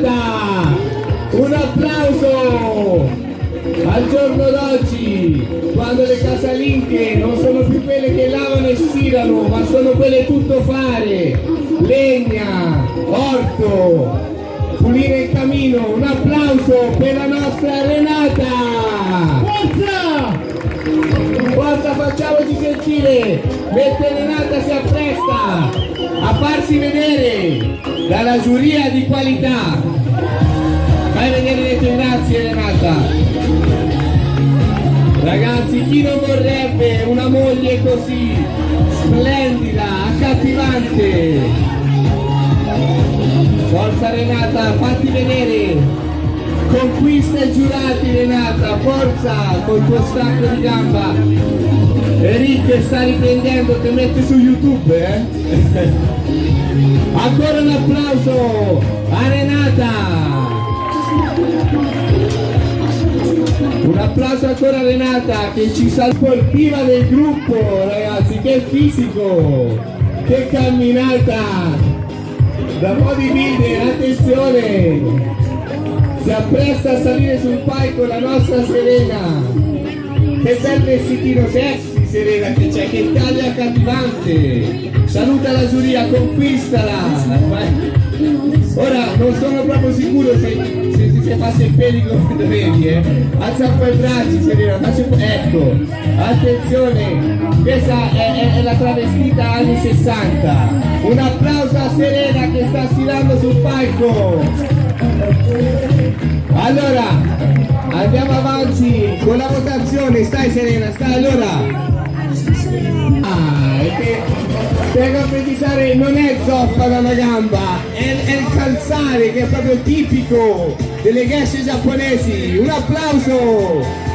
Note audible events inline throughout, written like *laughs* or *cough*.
Renata! Un applauso al giorno d'oggi, quando le casalinghe non sono più quelle che lavano e stirano, ma sono quelle tutto fare, legna, orto, pulire il camino. Un applauso per la nostra Renata! Forza! Forza facciamoci sentire, mentre Renata si appresta a farsi vedere dalla giuria di qualità. Fai vedere le tue grazie Renata. Ragazzi, chi non vorrebbe una moglie così splendida, accattivante? Forza Renata, fatti vedere! Conquista i giurati Renata, forza col tuo stacco di gamba. Enrique sta riprendendo, ti metti su YouTube, eh? *laughs* Ancora un applauso a Renata! Un applauso ancora a Renata che ci sa sportiva del gruppo, ragazzi, che fisico, che camminata, da bodybuilder, attenzione! Si appresta a salire sul palco la nostra Serena. Che bel vestitino sexy Serena che c'è, che taglia accattivante. Saluta la giuria, conquistala. Ora non sono proprio sicuro se, se, passa il peli come dovevi, eh. Alza un po' i bracci Serena, po'. Ecco, attenzione, questa è, è- è la travestita anni 60. Un applauso a Serena che sta sfilando sul palco. Allora, andiamo avanti con la votazione, stai Serena, stai allora. Ah, che per completare non è zoppa da una gamba, è, è il calzare che è proprio tipico delle geshe giapponesi. Un applauso!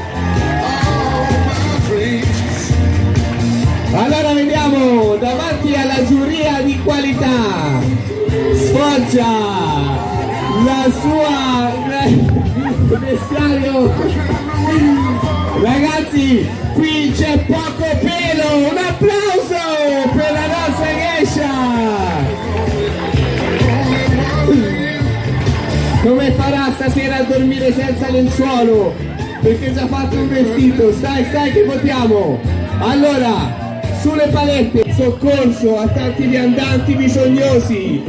Allora vediamo davanti alla giuria di qualità la sua vestiario. Ragazzi qui c'è poco pelo. Un applauso per la nostra geisha come farà stasera a dormire senza lenzuolo? Perché ci ha fatto un vestito. Stai stai che votiamo. Allora sulle palette. Soccorso a tanti viandanti bisognosi.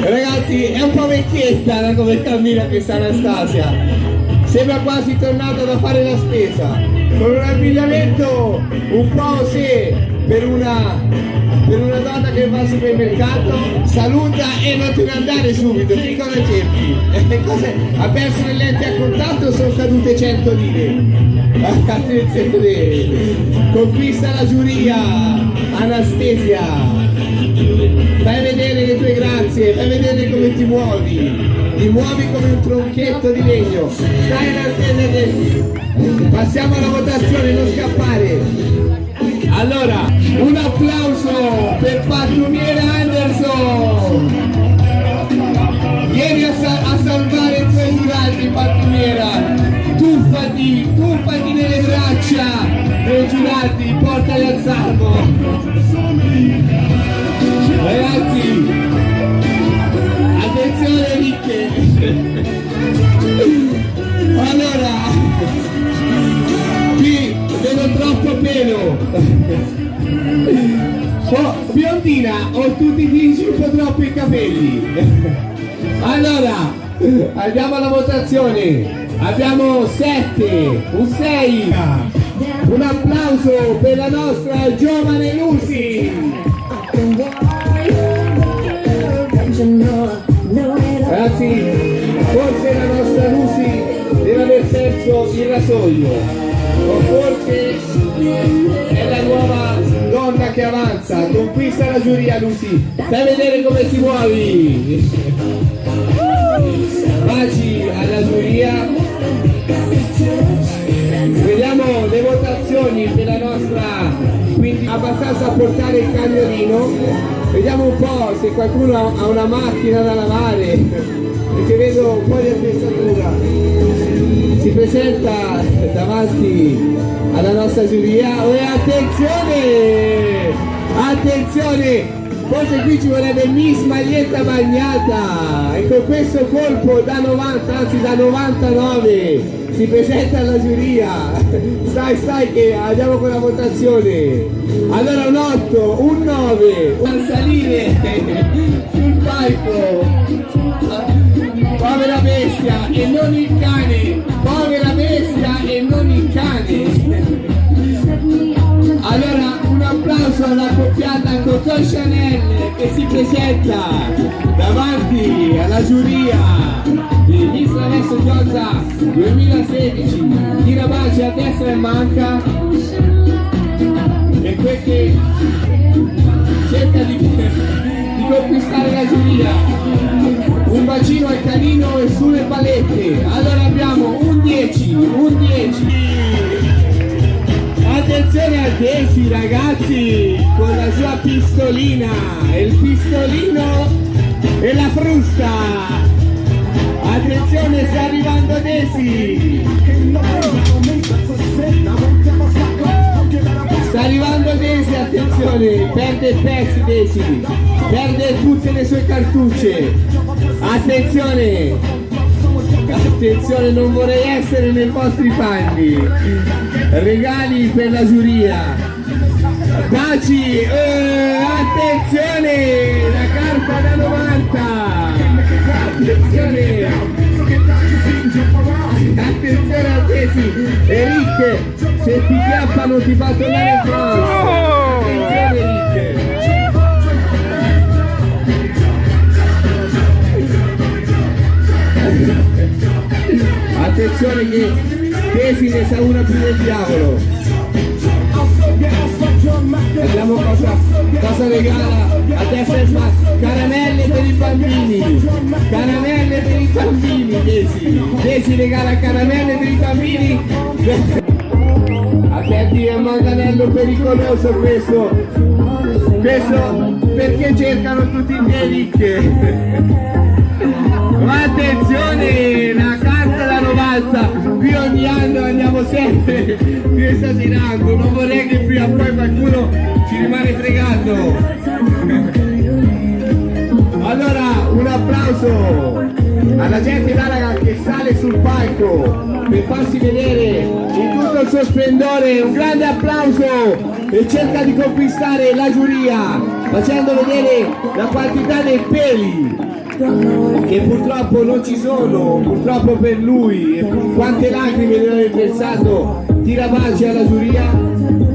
Ragazzi è un po' vecchietta come cammina questa Anastasia. Sembra quasi tornata da fare la spesa. Con un abbigliamento un po' se per una per una donna che va al supermercato saluta e non te ne andare subito che cosa cerchi? Ha perso le lenti a contatto sono cadute 100 lire. *laughs* Attenzione. Conquista la giuria Anastasia. Fai vedere le tue grazie fai vedere come ti muovi. Ti muovi come un tronchetto di legno. Stai Anastasia che- passiamo alla votazione non scappare allora, un applauso per Pattumiera Anderson! Vieni a, sa- a salvare i tuoi giurati, Pattumiera! Tuffati, tuffati nelle braccia dei giurati, portali al salvo! Ragazzi, capelli. *laughs* Allora, andiamo alla votazione. Abbiamo 7, un 6. Un applauso per la nostra giovane Lucy. Ragazzi, forse la nostra Lucy deve aver perso il rasoio. O forse è la nuova che avanza. Conquista la giuria Lucy. Fai vedere come ti muovi. Baci alla giuria. Vediamo le votazioni per la nostra, quindi abbastanza a portare il cagnolino. Vediamo un po' se qualcuno ha una macchina da lavare, perché vedo un po' di attrezzatura. Presenta davanti alla nostra giuria. E attenzione! Attenzione! forse qui ci vorrebbe Miss Maglietta Bagnata e con questo colpo da 90 anzi da 99 si presenta alla giuria stai stai che andiamo con la votazione allora un 8 un 9 un salire sul palco povera bestia e non il cane povera applauso alla coppiata Coco Chanel che si presenta davanti alla giuria di Miss Adesso Gioza 2016 tira baci a destra e manca. E quel che cerca di, di conquistare la giuria. Un bacino al canino e sulle palette. Allora abbiamo un 10 un 10 Attenzione a Desi ragazzi con la sua pistolina, il pistolino e la frusta. Attenzione sta arrivando Desi. Sta arrivando Desi, attenzione, perde pezzi Desi, perde tutte le sue cartucce. Attenzione, Attenzione, non vorrei essere nei vostri panni. Regali per la giuria. Baci, eh, attenzione, la carta da 90. Attenzione. Attenzione a tesi. Eric, se ti chiappano ti fa tornare in Francia. Attenzione attenzione che Tesi ne sa una più del diavolo. Vediamo cosa, cosa regala adesso è ma caramelle per i bambini. Caramelle per i bambini Tesi Tesi regala caramelle per i bambini. Attenti è un manganello pericoloso questo. Questo perché cercano tutti i miei ricche ma attenzione la 90 qui ogni anno andiamo sempre più esagerando non vorrei che prima o poi qualcuno ci rimane fregato. Allora un applauso alla gente d'Alaga che sale sul palco per farsi vedere il suo splendore un grande applauso e cerca di conquistare la giuria facendo vedere la quantità dei peli che purtroppo non ci sono, purtroppo per lui, quante lacrime deve aver versato, tira baci alla giuria,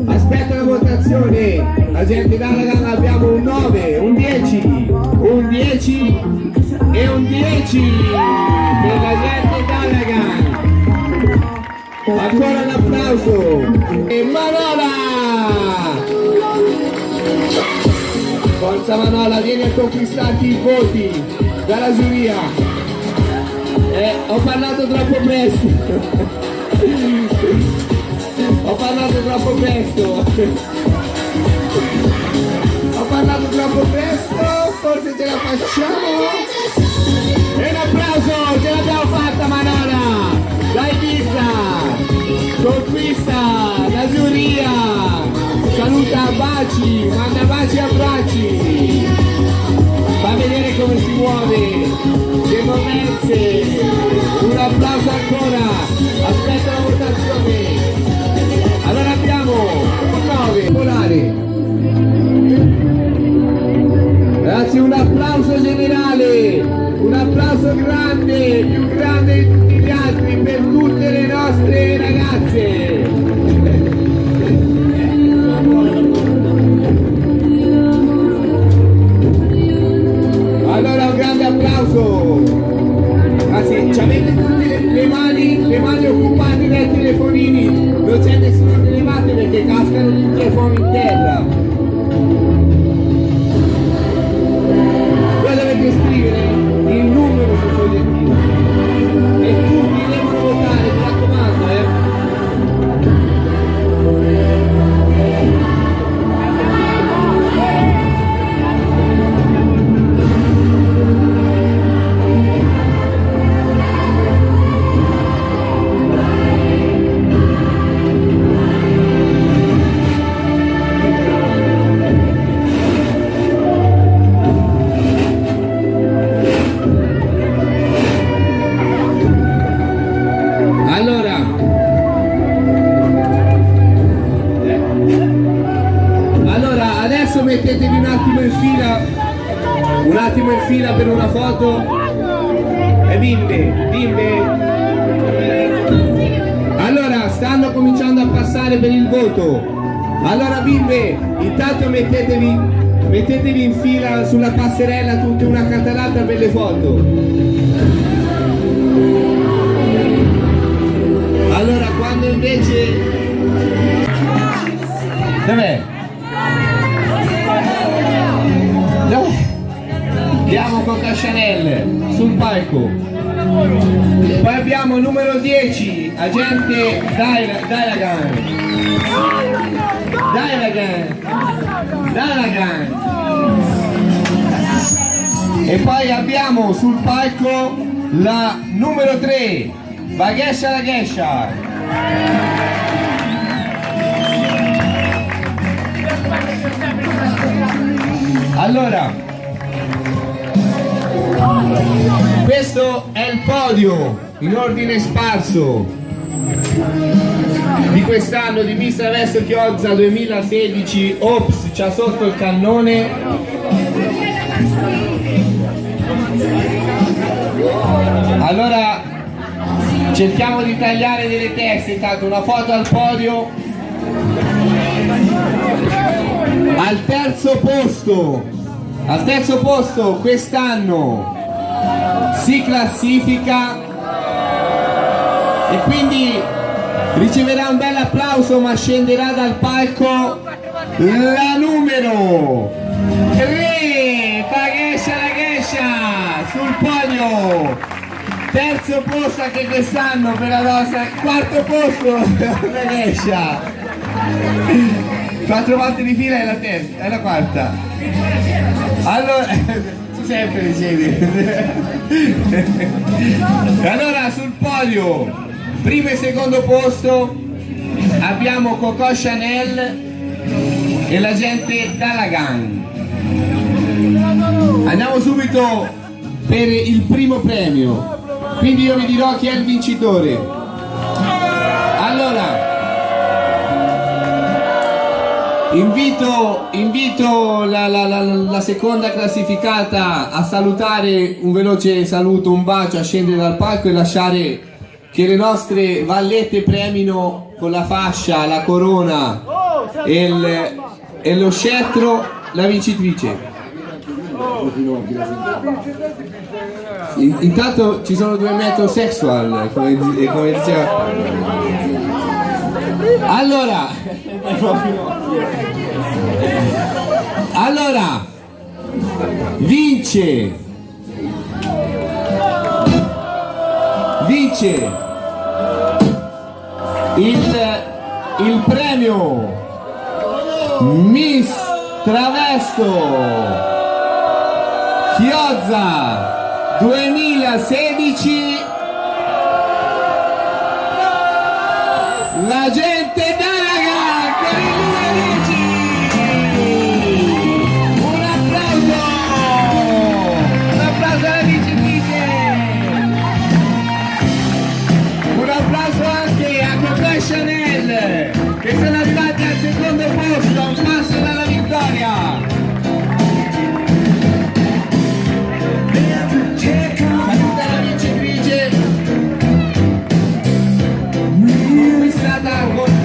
aspetta la votazione, la gente d'Alagan abbiamo un 9, un 10, un 10 e un 10 per la gente d'Alagan. Ancora un applauso. E Manola! Forza Manola, vieni a conquistarti i voti dalla giuria. Eh, ho parlato troppo presto. *laughs* Ho parlato troppo presto. Ho parlato troppo presto forse ce la facciamo. E un conquista la giuria saluta baci manda baci e abbracci. Fa vedere come si muove. Le movenze un applauso ancora. Aspetta la votazione. Allora abbiamo un 9 polare ragazzi un applauso generale. Un applauso grande più grande di tutte le nostre ragazze bimbe, bimbe. Allora, stanno cominciando a passare per il voto. Allora bimbe, intanto mettetevi, mettetevi in fila sulla passerella tutte una catalata per le foto. Allora quando invece... Dov'è? Andiamo con Cascianelle sul palco. Poi abbiamo numero 10, agente Dailagan. Dailagan. Dailagan. E poi abbiamo sul palco la numero 3, Vagesha Lagesha. Allora, questo è il podio in ordine sparso di quest'anno di Vista Verso Chiozza 2016. Ops, c'ha sotto il cannone. Allora cerchiamo di tagliare delle teste, intanto una foto al podio. Al terzo posto, al terzo posto quest'anno si classifica e quindi riceverà un bel applauso ma scenderà dal palco la numero 3 Paghescia la Gescia sul podio. Terzo posto anche quest'anno per la nostra quarto posto *laughs* la Gescia quattro volte di fila è la terza è la quarta. Allora *laughs* tu sempre ricevi *laughs* allora sul podio primo e secondo posto abbiamo Coco Chanel e la gente Dalagan. Andiamo subito per il primo premio. Quindi io vi dirò chi è il vincitore. Allora invito, invito la, la, la, la seconda classificata a salutare un veloce saluto un bacio a scendere dal palco e lasciare che le nostre vallette premino con la fascia, la corona e, il, e lo scettro la vincitrice. In- Intanto ci sono due metrosexual, come, di- come diceva. Allora, allora, vince, vince. Il, il premio Miss Travesto Chiozza 2016 la gente conquistata con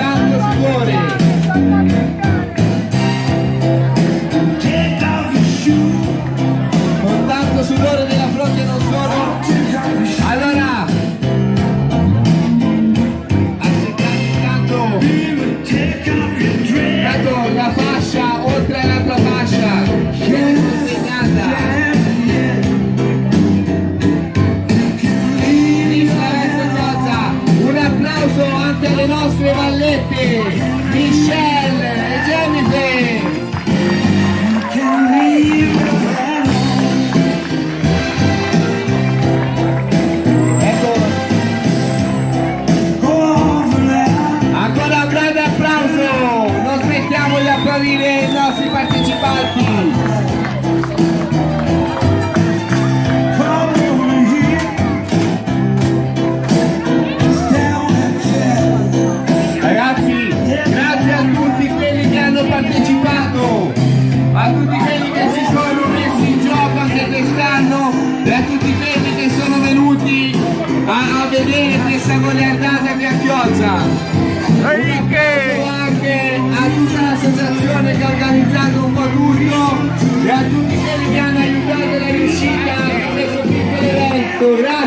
grazie.